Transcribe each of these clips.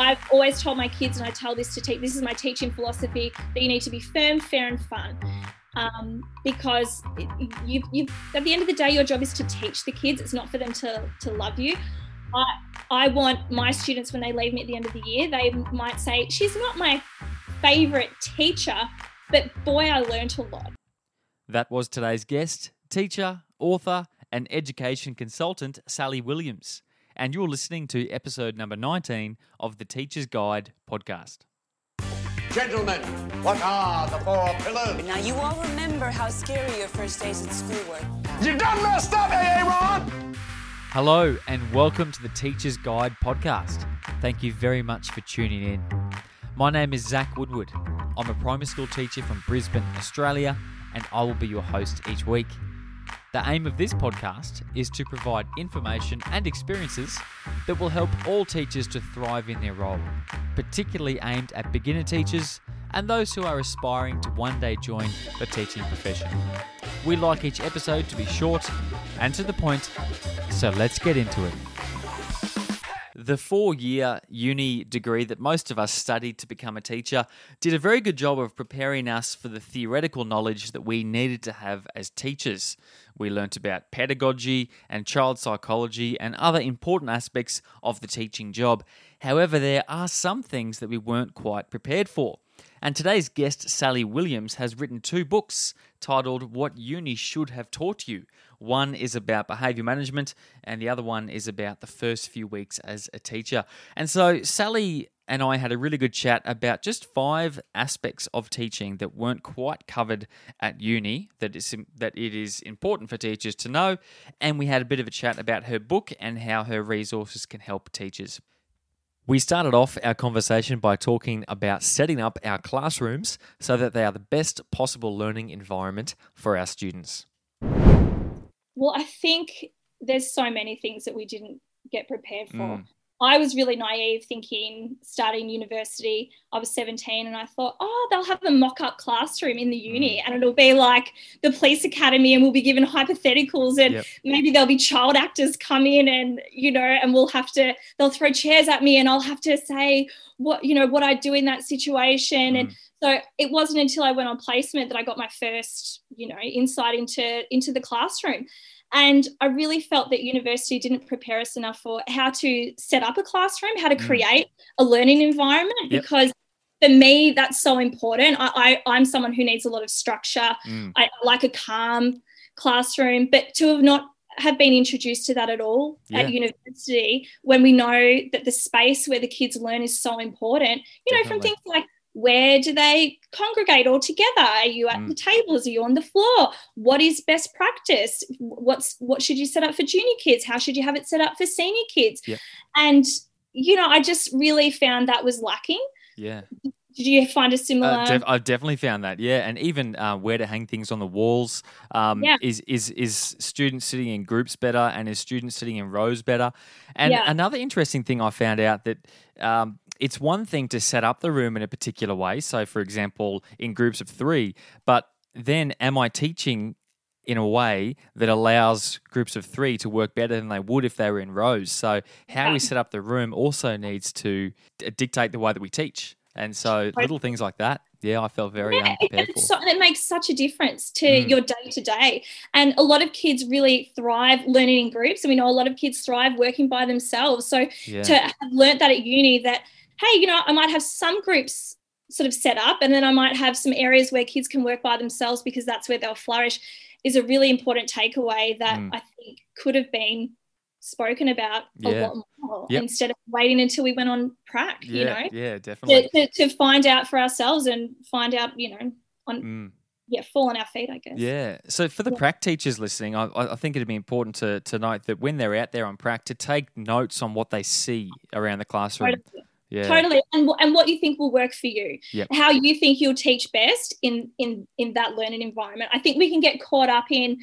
I've always told my kids, and I tell this to teach, this is my teaching philosophy, that you need to be firm, fair, and fun. Um, because you, you, at the end of the day, your job is to teach the kids. It's not for them to, to love you. I, I want my students, when they leave me at the end of the year, they might say, She's not my favorite teacher, but boy, I learned a lot. That was today's guest, teacher, author, and education consultant, Sally Williams. And you're listening to episode number 19 of the Teacher's Guide podcast. Gentlemen, what are the four pillars? Now, you all remember how scary your first days at school were. You done messed up, AA Ron! Hello, and welcome to the Teacher's Guide podcast. Thank you very much for tuning in. My name is Zach Woodward. I'm a primary school teacher from Brisbane, Australia, and I will be your host each week. The aim of this podcast is to provide information and experiences that will help all teachers to thrive in their role, particularly aimed at beginner teachers and those who are aspiring to one day join the teaching profession. We like each episode to be short and to the point, so let's get into it. The four year uni degree that most of us studied to become a teacher did a very good job of preparing us for the theoretical knowledge that we needed to have as teachers. We learnt about pedagogy and child psychology and other important aspects of the teaching job. However, there are some things that we weren't quite prepared for. And today's guest, Sally Williams, has written two books titled What Uni Should Have Taught You. One is about behavior management, and the other one is about the first few weeks as a teacher. And so, Sally and I had a really good chat about just five aspects of teaching that weren't quite covered at uni that is that it is important for teachers to know and we had a bit of a chat about her book and how her resources can help teachers. We started off our conversation by talking about setting up our classrooms so that they are the best possible learning environment for our students. Well, I think there's so many things that we didn't get prepared for. Mm. I was really naive thinking starting university, I was 17 and I thought, oh, they'll have a mock up classroom in the uni mm. and it'll be like the police academy and we'll be given hypotheticals and yep. maybe there'll be child actors come in and, you know, and we'll have to, they'll throw chairs at me and I'll have to say what, you know, what I do in that situation. Mm. And so it wasn't until I went on placement that I got my first, you know, insight into, into the classroom. And I really felt that university didn't prepare us enough for how to set up a classroom, how to mm. create a learning environment, yep. because for me, that's so important. I, I, am someone who needs a lot of structure. Mm. I like a calm classroom, but to have not have been introduced to that at all yeah. at university when we know that the space where the kids learn is so important, you Definitely. know, from things like where do they congregate all together are you at mm. the tables are you on the floor what is best practice what's what should you set up for junior kids how should you have it set up for senior kids yeah. and you know i just really found that was lacking yeah did you find a similar? Uh, def- I've definitely found that, yeah, and even uh, where to hang things on the walls. Um, yeah. Is is is students sitting in groups better, and is students sitting in rows better? And yeah. another interesting thing I found out that um, it's one thing to set up the room in a particular way. So, for example, in groups of three, but then am I teaching in a way that allows groups of three to work better than they would if they were in rows? So, how we set up the room also needs to dictate the way that we teach. And so, little things like that yeah, I felt very yeah, unprepared for. So, it makes such a difference to mm. your day to day. And a lot of kids really thrive learning in groups. And we know a lot of kids thrive working by themselves. So yeah. to have learnt that at uni that hey, you know, I might have some groups sort of set up and then I might have some areas where kids can work by themselves because that's where they'll flourish is a really important takeaway that mm. I think could have been spoken about yeah. a lot more yep. instead of waiting until we went on prac, yeah, you know? Yeah, definitely. To, to, to, find out for ourselves and find out, you know, on mm. yeah, fall on our feet, I guess. Yeah. So for the yeah. prac teachers listening, I, I think it'd be important to, to note that when they're out there on prac, to take notes on what they see around the classroom. Totally. Yeah. Totally, and and what you think will work for you, yep. how you think you'll teach best in in in that learning environment. I think we can get caught up in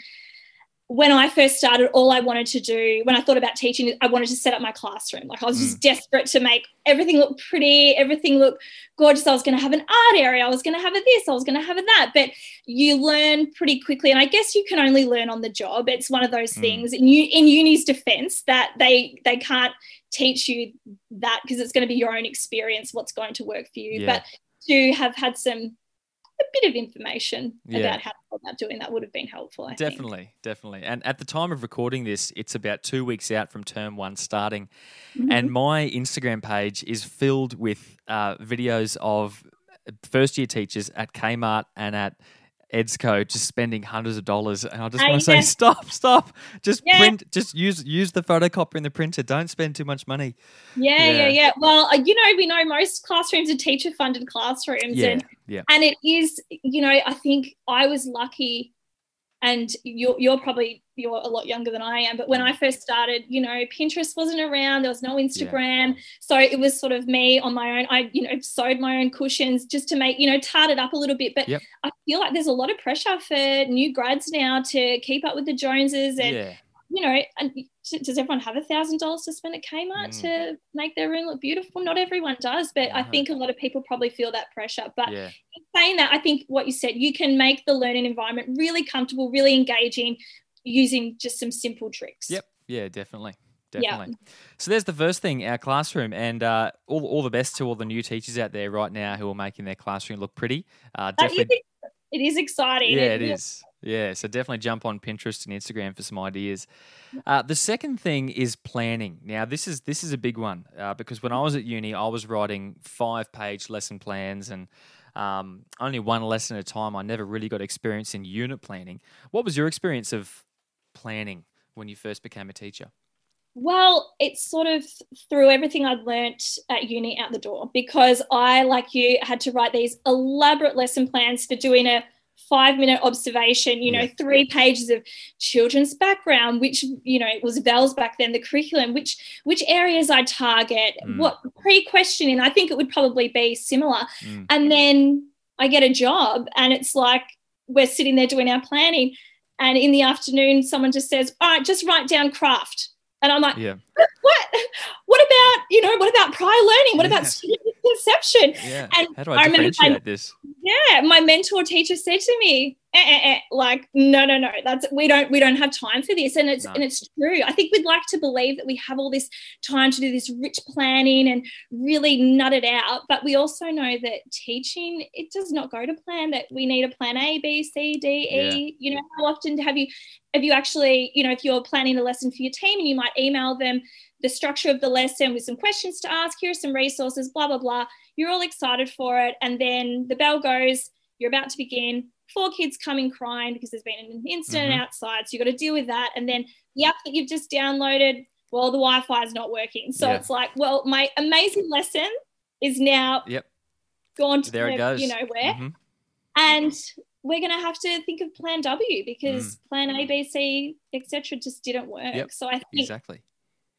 when I first started, all I wanted to do when I thought about teaching, I wanted to set up my classroom. Like I was just hmm. desperate to make everything look pretty, everything look gorgeous. I was going to have an art area. I was going to have a this. I was going to have a that. But you learn pretty quickly, and I guess you can only learn on the job. It's one of those hmm. things. In, in uni's defense, that they they can't teach you that because it's going to be your own experience. What's going to work for you, Yeah. but to have had some bit of information Yeah. about how to go about doing that would have been helpful. I think. Definitely, definitely. And at the time of recording this, it's about two weeks out from term one starting. Mm-hmm. And my Instagram page is filled with uh, videos of first year teachers at Kmart and at Edsco just spending hundreds of dollars. And I just Ah, want to say, yeah. stop, stop. Just Yeah. print, just use use the photocopier and the printer. Don't spend too much money. Yeah, Yeah. yeah, yeah. Well, uh, you know, we know most classrooms are teacher funded classrooms. And, yeah. and it is, you know, I think I was lucky and you're, you're probably you're a lot younger than I am. But when I Mm. first started, you know, Pinterest wasn't around. There was no Instagram, so it was sort of me on my own. I you know sewed my own cushions just to make you know tart it up a little bit. But Yep. I feel like there's a lot of pressure for new grads now to keep up with the Joneses and Yeah, you know, and does everyone have a thousand dollars to spend at Kmart Mm. to make their room look beautiful? Not everyone does, but I think a lot of people probably feel that pressure. But yeah, saying that, I think what you said, you can make the learning environment really comfortable, really engaging using just some simple tricks. yep, yeah, definitely. Yeah. Definitely. So there's the first thing, our classroom, and uh, all, all the best to all the new teachers out there right now who are making their classroom look pretty. Uh, definitely, it is exciting. yeah, it really- is. Yeah, so definitely jump on Pinterest and Instagram for some ideas. Uh, the second thing is planning. Now, this is this is a big one uh, because when I was at uni, I was writing five page lesson plans and um, only one lesson at a time. I never really got experience in unit planning. What was your experience of planning when you first became a teacher? Well, it sort of threw everything I'd learnt at uni out the door because I, like you, had to write these elaborate lesson plans for doing a five minute observation, you know, Yeah. three pages of children's background, which, you know, it was Bell's back then, the curriculum, which which areas I target, Mm. what pre-questioning. I think it would probably be similar. Mm. And then I get a job and it's like we're sitting there doing our planning. And in the afternoon, someone just says, All right, just write down craft. And I'm like, Yeah, what? What about, you know, what about prior learning? What Yeah. about student conception? yeah. And How do I I, remember differentiate this? Yeah, my mentor teacher said to me, eh, eh, eh, like, no, no, no, that's we don't we don't have time for this. And it's No. and it's true. I think we'd like to believe that we have all this time to do this rich planning and really nut it out. But we also know that teaching, it does not go to plan, that we need a plan A, B, C, D, E. You know, how often have you have you actually, you know, if you're planning a lesson for your team and you might email them the structure of the lesson with some questions to ask, here are some resources, blah, blah, blah. You're all excited for it. And then the bell goes, you're about to begin. Four kids coming crying because there's been an incident Mhm. outside. So you've got to deal with that. And then the app that you've just downloaded, well, the Wi Fi is not working. So Yeah. it's like, well, my amazing lesson is now Yep. gone to There it the- goes. you know where. Mhm. And we're going to have to think of plan W because Mm. plan A, B, C, etc. just didn't work. Yep, So I think Exactly.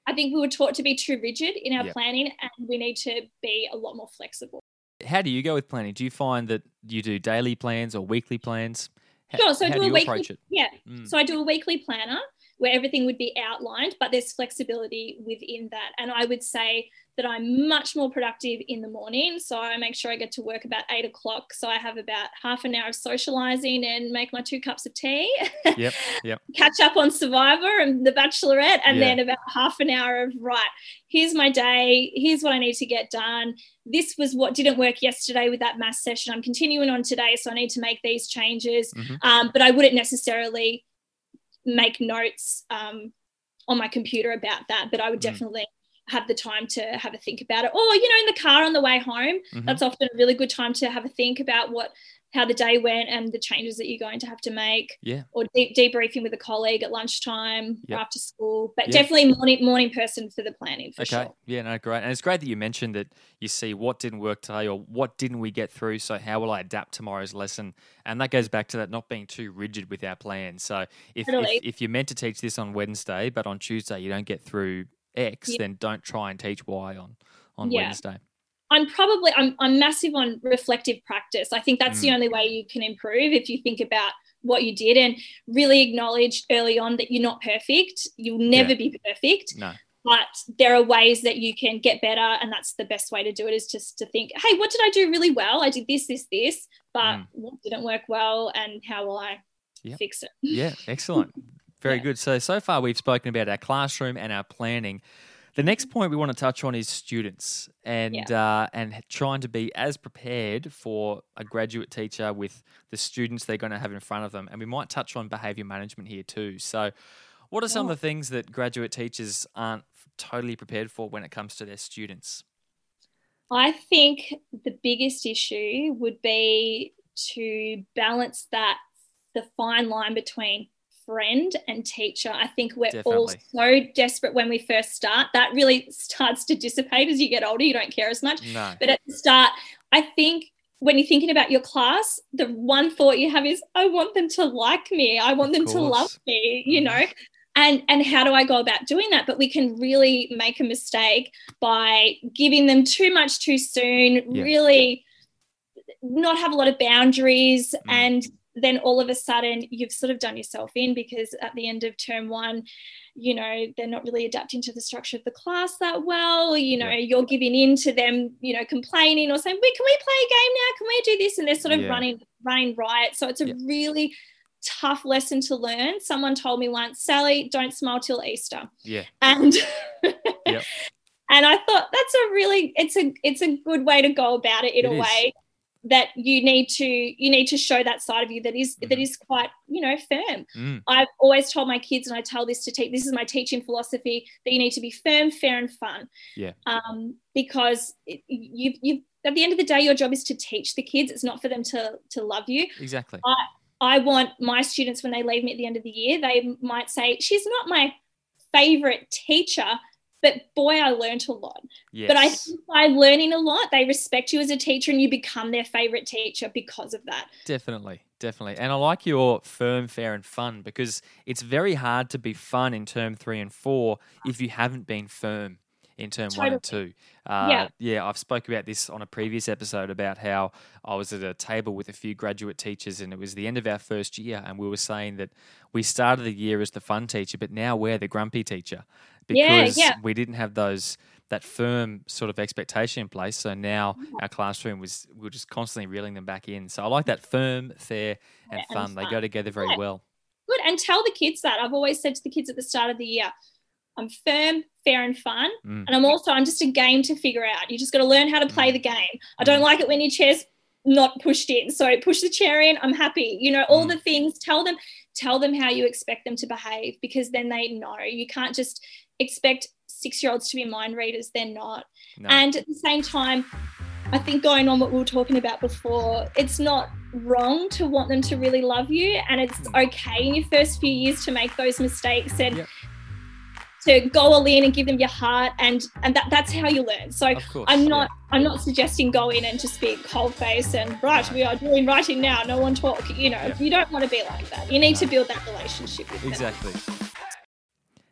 I think we were taught to be too rigid in our Yep. planning, and we need to be a lot more flexible. How do you go with planning? Do you find that you do daily plans or weekly plans? How, Sure. So I do, do a you weekly. approach it? Yeah. Mm. So I do a weekly planner where everything would be outlined, but there's flexibility within that. And I would say that I'm much more productive in the morning. So I make sure I get to work about eight o'clock. So I have about half an hour of socializing and make my two cups of tea. Yep, yep. Catch up on Survivor and The Bachelorette, and Yeah. then about half an hour of right. Here's my day. Here's what I need to get done. This was what didn't work yesterday with that mass session. I'm continuing on today, so I need to make these changes. Mhm. Um, but I wouldn't necessarily make notes um, on my computer about that. But I would Mm. definitely have the time to have a think about it. Or you know, in the car on the way home, Mhm. that's often a really good time to have a think about what how the day went and the changes that you're going to have to make Yeah. or deep debriefing with a colleague at lunchtime Yep. after school. But Yeah. definitely morning morning person for the planning for Okay. sure. Yeah, no, great. And it's great that you mentioned that you see what didn't work today or what didn't we get through. So, how will I adapt tomorrow's lesson? And that goes back to that not being too rigid with our plans. So, if, Totally. if, if you're meant to teach this on Wednesday, but on Tuesday you don't get through X, Yeah. then don't try and teach Y on, on Yeah. Wednesday. I'm probably I'm I'm massive on reflective practice. I think that's the Mm. only way you can improve if you think about what you did and really acknowledge early on that you're not perfect. You'll never Yeah. be perfect No. but there are ways that you can get better and that's the best way to do it is just to think hey what did i do really well i did this this this but Mm. what didn't work well and how will i Yep. fix it Yeah, excellent. Very Yeah. good. So, so far we've spoken about our classroom and our planning. The next point we want to touch on is students and uh, and trying to be as prepared for a graduate teacher with the students they're going to have in front of them. And we might touch on behaviour management here too. So, what are some of the things that graduate teachers aren't totally prepared for when it comes to their students? i think the biggest issue would be to balance that the fine line between friend and teacher i think we're all so desperate when we first start that really starts to dissipate as you get older you don't care as much No. But at the start, I think when you're thinking about your class, the one thought you have is, I want them to like me. I want Of them to love me, you Mhm. know? And, and how do I go about doing that? But we can really make a mistake by giving them too much too soon, Yeah. really not have a lot of boundaries. Mm. And then all of a sudden, you've sort of done yourself in because at the end of term one, you know they're not really adapting to the structure of the class that well you know Yeah. you're giving in to them you know complaining or saying wait can we play a game now can we do this and they're sort of Yeah. running running riot so it's a Yeah. really tough lesson to learn someone told me once sally don't smile till easter Yeah. and Yep. and i thought that's a really it's a it's a good way to go about it in It a is. way that you need to you need to show that side of you that is that Mhm. is quite you know firm Mm. I've always told my kids, and I tell this to teach. This is my teaching philosophy that you need to be firm, fair, and fun. Yeah. Um, because it, you, you, at the end of the day, your job is to teach the kids. It's not for them to to love you. Exactly. i I want my students when they leave me at the end of the year, they might say, "She's not my favorite teacher." But boy, I learned a lot. Yes. But I think by learning a lot, they respect you as a teacher and you become their favorite teacher because of that. Definitely, definitely. And I like your firm, fair, and fun because it's very hard to be fun in term three and four if you haven't been firm in term one and two. Uh, Yeah. yeah, I've spoke about this on a previous episode about how I was at a table with a few graduate teachers and it was the end of our first year and we were saying that we started the year as the fun teacher, but now we're the grumpy teacher because yeah. we didn't have those that firm sort of expectation in place. So now our classroom was we were just constantly reeling them back in. So I like that firm, fair, and Yeah, and fun. They go together very Yeah. well. Good. And tell the kids that. I've always said to the kids at the start of the year, I'm firm, fair, and fun. Mm. And I'm also, I'm just a game to figure out. You just got to learn how to play Mm. the game. I don't Mm. like it when your chair's not pushed in. So push the chair in, I'm happy. You know, all Mm. the things, tell them, tell them how you expect them to behave because then they know. You can't just expect six year olds to be mind readers. They're not. No. And at the same time, I think going on what we were talking about before, it's not wrong to want them to really love you. And it's okay in your first few years to make those mistakes and Yep. to go all in and give them your heart and and that, that's how you learn. So course. I'm yeah. not I'm not suggesting go in and just be cold face and right, No. we are doing writing now, no one talk. You know, Yeah. you don't want to be like that. You need to build that relationship with them.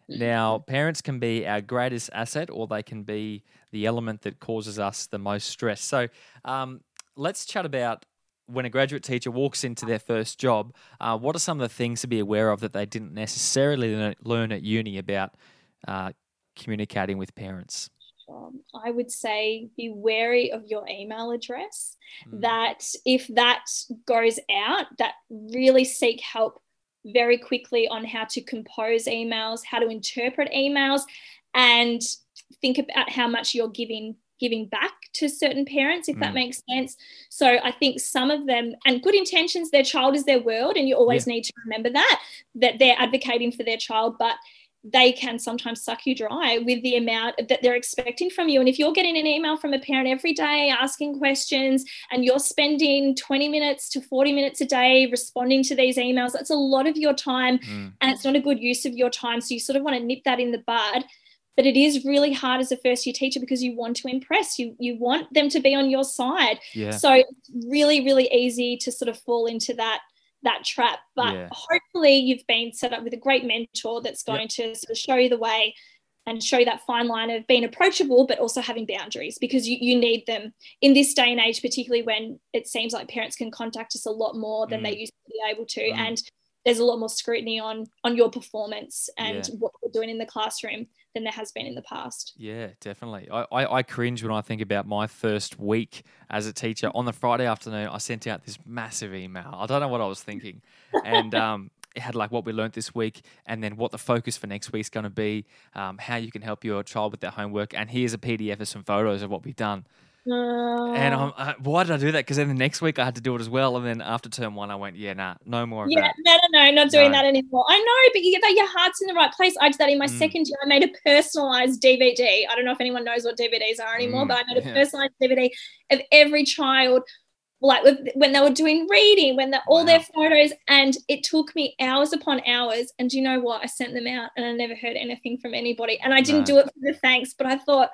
Now, parents can be our greatest asset, or they can be the element that causes us the most stress. So, um, let's chat about when a graduate teacher walks into their first job. Uh, what are some of the things to be aware of that they didn't necessarily learn, learn at uni about uh, communicating with parents? Um, I would say be wary of your email address. Mm. That if that goes out, that really seek help very quickly on how to compose emails, how to interpret emails, and think about how much you're giving giving back to certain parents if that Mm. makes sense so i think some of them and good intentions their child is their world and you always need to remember that that they're advocating for their child but they can sometimes suck you dry with the amount that they're expecting from you. And if you're getting an email from a parent every day asking questions and you're spending 20 minutes to 40 minutes a day responding to these emails, that's a lot of your time Mm. and it's not a good use of your time. So you sort of want to nip that in the bud. But it is really hard as a first year teacher because you want to impress. You you want them to be on your side. Yeah. So it's really, really easy to sort of fall into that that trap. But Yeah. hopefully you've been set up with a great mentor that's Yep. going to sort of show you the way and show you that fine line of being approachable but also having boundaries because you, you need them in this day and age particularly when it seems like parents can contact us a lot more than mm. they used to be able to mm. and there's a lot more scrutiny on on your performance and yeah. what we're doing in the classroom than there has been in the past. Yeah, definitely. I, I, I, cringe when I think about my first week as a teacher. On the Friday afternoon, I sent out this massive email. I don't know what I was thinking. And um, it had like what we learned this week and then what the focus for next week's going to be, um, how you can help your child with their homework. And here's a PDF of some photos of what we've done. Uh, and I'm, uh, why did I do that? Because then the next week I had to do it as well. And then after term one, I went, yeah, nah, no more. yeah, no, no, no, not doing no. that anymore. I know, but you get that your heart's in the right place. I did that in my mm. second year. I made a personalized DVD. I don't know if anyone knows what DVDs are anymore, mm. but I made a yeah. personalized DVD of every child like when they were doing reading, when they're all wow. their photos, and it took me hours upon hours. And do you know what? I sent them out, and I never heard anything from anybody. And I didn't no. do it for the thanks, but I thought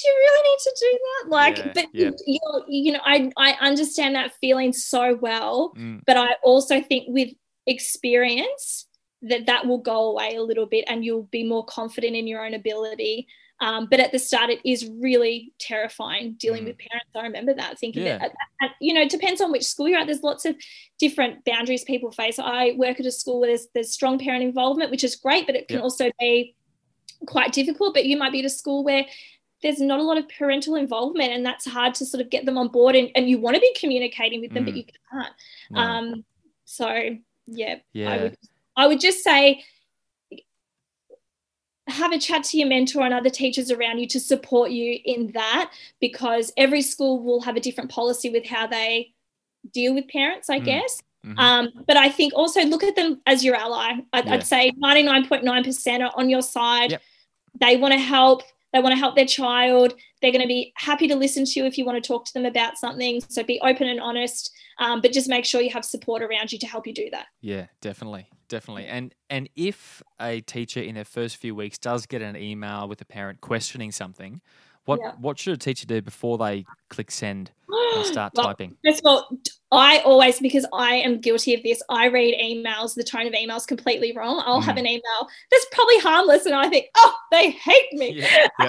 do you really need to do that? Like, yeah, but yeah. You, you know, I I understand that feeling so well, mm. but I also think with experience that that will go away a little bit, and you'll be more confident in your own ability. Um, but at the start, it is really terrifying dealing mm. with parents. I remember that thinking yeah. that, you know, it depends on which school you're at. There's lots of different boundaries people face. I work at a school where there's, there's strong parent involvement, which is great, but it can yep. also be quite difficult. But you might be at a school where there's not a lot of parental involvement and that's hard to sort of get them on board and, and you want to be communicating with them mm. but you can't um so yeah, yeah I, would, I would just say have a chat to your mentor and other teachers around you to support you in that because every school will have a different policy with how they deal with parents i mm. guess mm-hmm. um, but i think also look at them as your ally i'd, yeah. I'd say 99.9% are on your side yep. they want to help they want to help their child. They're going to be happy to listen to you if you want to talk to them about something. So be open and honest, um, but just make sure you have support around you to help you do that. Yeah, definitely, definitely. And and if a teacher in their first few weeks does get an email with a parent questioning something, what yeah. what should a teacher do before they click send and start well, typing? First of all, I always, because I am guilty of this, I read emails, the tone of emails completely wrong. I'll mm. have an email that's probably harmless, and I think, oh, they hate me. Yeah,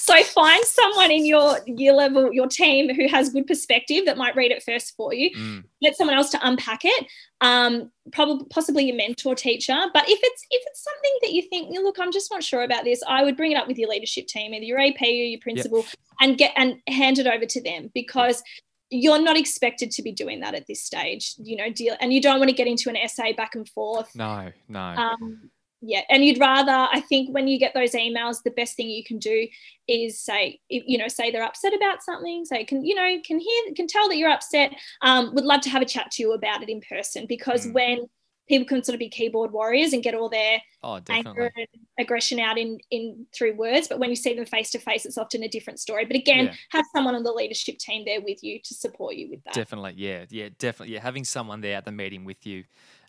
so find someone in your year level, your team who has good perspective that might read it first for you. Mm. Get someone else to unpack it. Um, probably possibly your mentor teacher. But if it's if it's something that you think, you look, I'm just not sure about this, I would bring it up with your leadership team, either your AP or your principal, and get and hand it over to them because you're not expected to be doing that at this stage, you know, deal and you don't want to get into an essay back and forth. No, no. Um, yeah, and you'd rather, I think, when you get those emails, the best thing you can do is say, you know, say they're upset about something. Say, can you know, can hear, can tell that you're upset. Um, would love to have a chat to you about it in person because mm. when people can sort of be keyboard warriors and get all their oh, anger and aggression out in in through words but when you see them face to face it's often a different story. But again yeah. have someone on the leadership team there with you to support you with that. Definitely. Yeah. Yeah definitely. Yeah having someone there at the meeting with you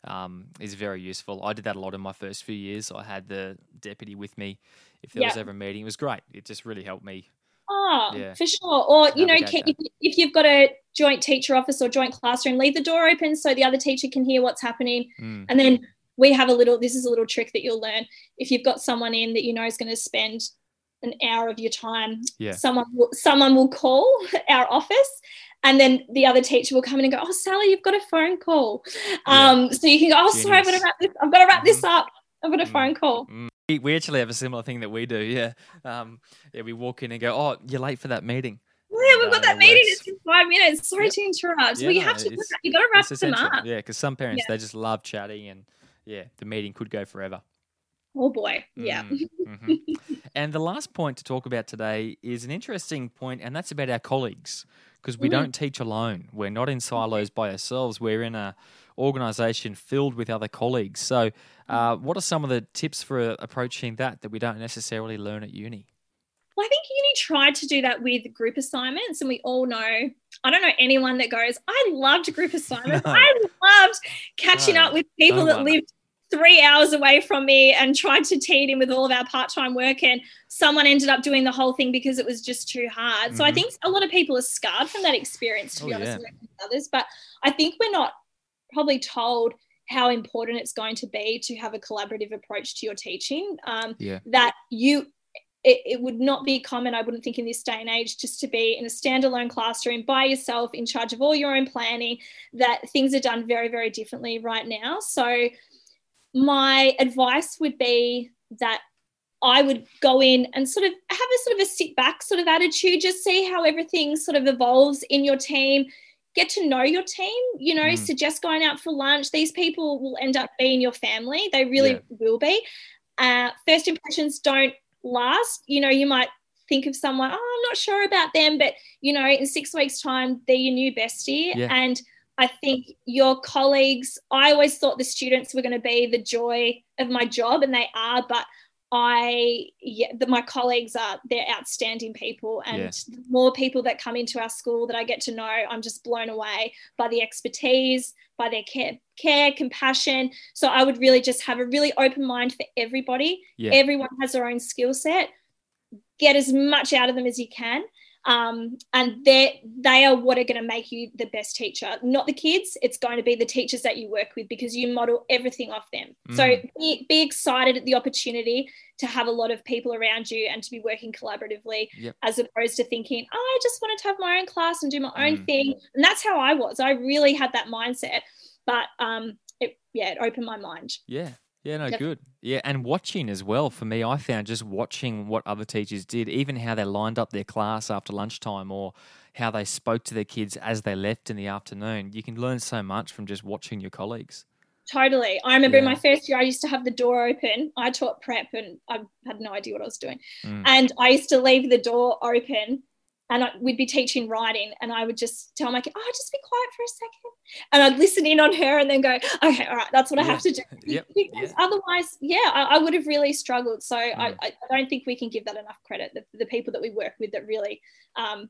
um, is very useful. I did that a lot in my first few years. I had the deputy with me if there yeah. was ever a meeting. It was great. It just really helped me Oh, yeah. for sure. Or, you know, can, if, if you've got a joint teacher office or joint classroom, leave the door open so the other teacher can hear what's happening. Mm. And then we have a little, this is a little trick that you'll learn. If you've got someone in that you know is going to spend an hour of your time, yeah. someone, will, someone will call our office and then the other teacher will come in and go, "Oh, Sally, you've got a phone call." Yeah. Um, so you can go, "Oh, Genius. sorry, I've got to wrap this. I've got to wrap mm-hmm. this up. I've got a mm-hmm. phone call." Mm-hmm. We actually have a similar thing that we do. Yeah, um, yeah. We walk in and go, "Oh, you're late for that meeting." Yeah, we've got that meeting. It's in five minutes. Sorry yep. to interrupt. Yeah, well, you have to. You got to wrap them up. Yeah, because some parents yeah. they just love chatting, and yeah, the meeting could go forever. Oh boy, yeah. Mm-hmm. and the last point to talk about today is an interesting point, and that's about our colleagues because we mm. don't teach alone. We're not in silos by ourselves. We're in a organisation filled with other colleagues. So, uh, what are some of the tips for uh, approaching that that we don't necessarily learn at uni? Well, I think uni tried to do that with group assignments, and we all know. I don't know anyone that goes, "I loved group assignments. No. I loved catching no. up with people that lived three hours away from me and tried to teed in with all of our part-time work and someone ended up doing the whole thing because it was just too hard mm-hmm. so i mm-hmm. think a lot of people are scarred from that experience to oh, be honest yeah. with others but i think we're not probably told how important it's going to be to have a collaborative approach to your teaching. Um, Yeah. That you, it, it would not be common, I wouldn't think, in this day and age, just to be in a standalone classroom by yourself, in charge of all your own planning. That things are done very, very differently right now. So, my advice would be that I would go in and sort of have a sort of a sit back sort of attitude, just see how everything sort of evolves in your team. Get to know your team, you know, Mm. suggest going out for lunch. These people will end up being your family. They really Yeah. will be. Uh, first impressions don't last. You know, you might think of someone, oh, I'm not sure about them, but, you know, in six weeks' time, they're your new bestie. Yeah. And I think your colleagues, I always thought the students were going to be the joy of my job, and they are, but I, yeah, that my colleagues are, they're outstanding people. And Yeah. the more people that come into our school that I get to know, I'm just blown away by the expertise, by their care, care, compassion. So I would really just have a really open mind for everybody. Yeah. Everyone has their own skill set. Get as much out of them as you can. Um, and they they are what are going to make you the best teacher, not the kids. It's going to be the teachers that you work with because you model everything off them. So Mm. be, be excited at the opportunity to have a lot of people around you and to be working collaboratively, Yep. as opposed to thinking, oh, I just wanted to have my own class and do my own Mm. thing. And that's how I was. I really had that mindset, but um, it yeah, it opened my mind. Yeah. Yeah, no, Def- good. Yeah, and watching as well. For me, I found just watching what other teachers did, even how they lined up their class after lunchtime or how they spoke to their kids as they left in the afternoon. You can learn so much from just watching your colleagues. Totally. I remember in my first year, I used to have the door open. I taught prep and I had no idea what I was doing. Mm. And I used to leave the door open and I, we'd be teaching writing. And I would just tell my kid, oh, just be quiet for a second. And I'd listen in on her and then go, okay, all right, that's what I have to do. Yep, Because yeah. otherwise, yeah, I, I would have really struggled. So I, Mm. I I don't think we can give that enough credit. The, the people that we work with that really um,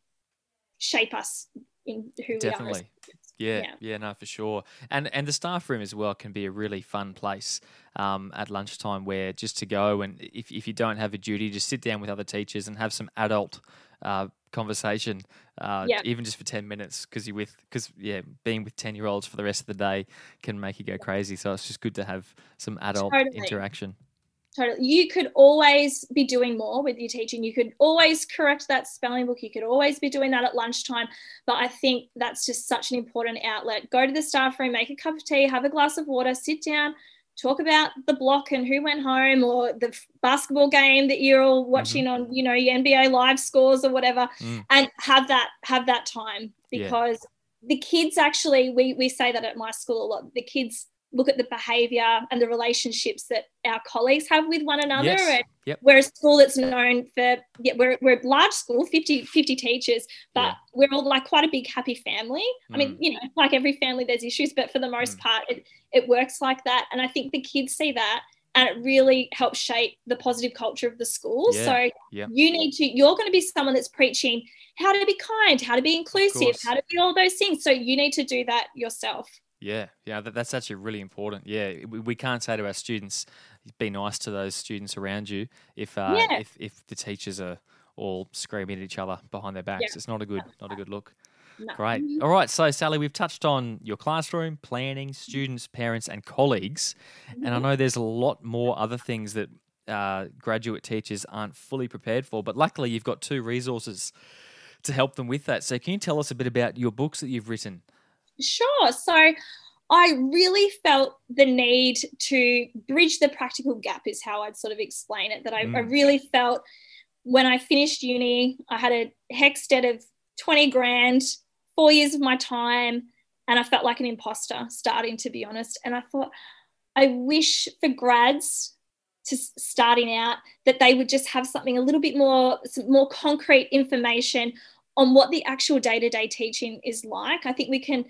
shape us in who we are. Definitely. Yeah, yeah, no, for sure. And and the staff room as well can be a really fun place um, at lunchtime where just to go and if, if you don't have a duty, just sit down with other teachers and have some adult uh, conversation, uh, Yeah. even just for ten minutes, because you with because yeah, being with ten year olds for the rest of the day can make you go crazy. So it's just good to have some adult Totally. interaction. Totally. You could always be doing more with your teaching. You could always correct that spelling book. You could always be doing that at lunchtime. But I think that's just such an important outlet. Go to the staff room, make a cup of tea, have a glass of water, sit down, talk about the block and who went home or the basketball game that you're all watching on, you know, your NBA live scores or whatever, Mm. and have that have that time Yeah. because the kids actually we we say that at my school a lot. The kids look at the behavior and the relationships that our colleagues have with one another Yes. and Yep. we're a school that's known for yeah, we're, we're a large school 50 50 teachers but Yeah. we're all like quite a big happy family i mean Mm. you know like every family there's issues but for the most Mm. part it, it works like that and i think the kids see that and it really helps shape the positive culture of the school Yeah. so Yeah. you need to you're going to be someone that's preaching how to be kind how to be inclusive how to be all those things so you need to do that yourself Yeah, yeah, that, that's actually really important. Yeah, we, we can't say to our students, "Be nice to those students around you." If uh, Yeah. if if the teachers are all screaming at each other behind their backs, it's not a good not a good look. No. Great. All right, so Sally, we've touched on your classroom, planning, students, parents, and colleagues, and I know there's a lot more other things that uh, graduate teachers aren't fully prepared for. But luckily, you've got two resources to help them with that. So, can you tell us a bit about your books that you've written? Sure. So I really felt the need to bridge the practical gap, is how I'd sort of explain it. That I, I Mm. really felt when I finished uni, I had a HECS debt of 20 grand, four years of my time, and I felt like an imposter starting, to be honest. And I thought, I wish for grads to starting out that they would just have something a little bit more some more concrete information on what the actual day-to-day teaching is like. I think we can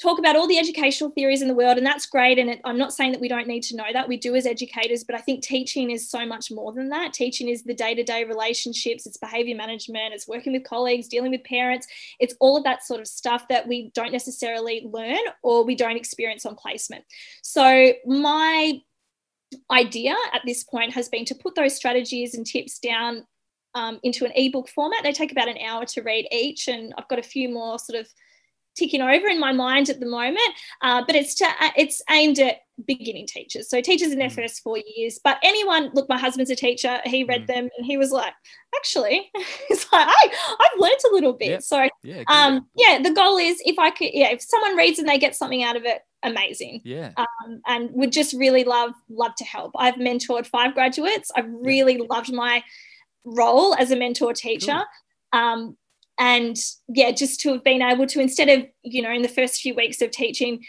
talk about all the educational theories in the world and that's great and it, i'm not saying that we don't need to know that. We do as educators but i think teaching is so much more than that. Teaching is the day-to-day relationships it's behavior management it's working with colleagues dealing with parents. It's all of that sort of stuff that we don't necessarily learn or we don't experience on placement. So my idea at this point has been to put those strategies and tips down um, into an ebook format. They take about an hour to read each, and I've got a few more sort of ticking over in my mind at the moment. Uh, but it's to, uh, it's aimed at beginning teachers, so teachers in their mm. first four years. But anyone, look, my husband's a teacher. He read mm. them and he was like, actually, he's like, I, I've learned a little bit. Yep. So, yeah, um, yeah, the goal is if I could, yeah, if someone reads and they get something out of it, amazing. Yeah. Um, and would just really love love to help. I've mentored five graduates. I've really loved my role as a mentor teacher. Cool. Um, and yeah, just to have been able to instead of you know in the first few weeks of teaching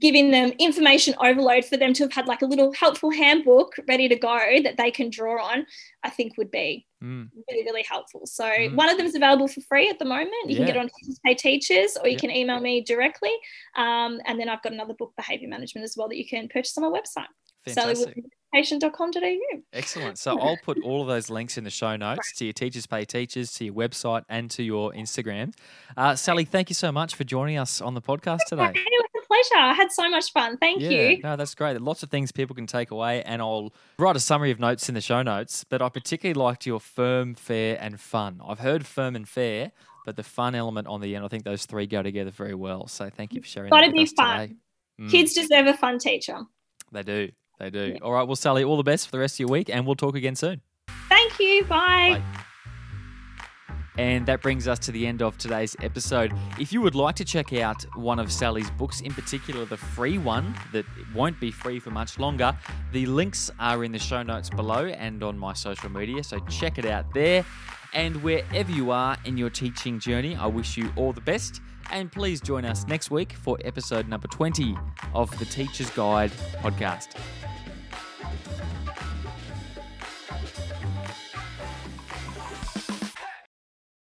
giving them information overload for them to have had like a little helpful handbook ready to go that they can draw on, I think would be mm. really, really helpful. So mm. one of them is available for free at the moment. You yeah. can get on Teachers Pay Teachers or you yeah. can email me directly. Um, and then I've got another book, Behaviour Management, as well, that you can purchase on my website. Fantastic. Education.com.au. Excellent. So I'll put all of those links in the show notes to your Teachers Pay Teachers, to your website, and to your Instagram. Uh, Sally, thank you so much for joining us on the podcast today It was a pleasure. I had so much fun. Thank yeah, you. No, that's great. Lots of things people can take away, and I'll write a summary of notes in the show notes. But I particularly liked your firm, fair, and fun. I've heard firm and fair, but the fun element on the end, I think those three go together very well. So thank you for sharing. Got to be fun. Mm. Kids deserve a fun teacher. They do. They do. Yeah. All right. Well, Sally, all the best for the rest of your week, and we'll talk again soon. Thank you. Bye. Bye. And that brings us to the end of today's episode. If you would like to check out one of Sally's books, in particular the free one that won't be free for much longer, the links are in the show notes below and on my social media. So check it out there. And wherever you are in your teaching journey, I wish you all the best. And please join us next week for episode number 20 of the Teacher's Guide podcast.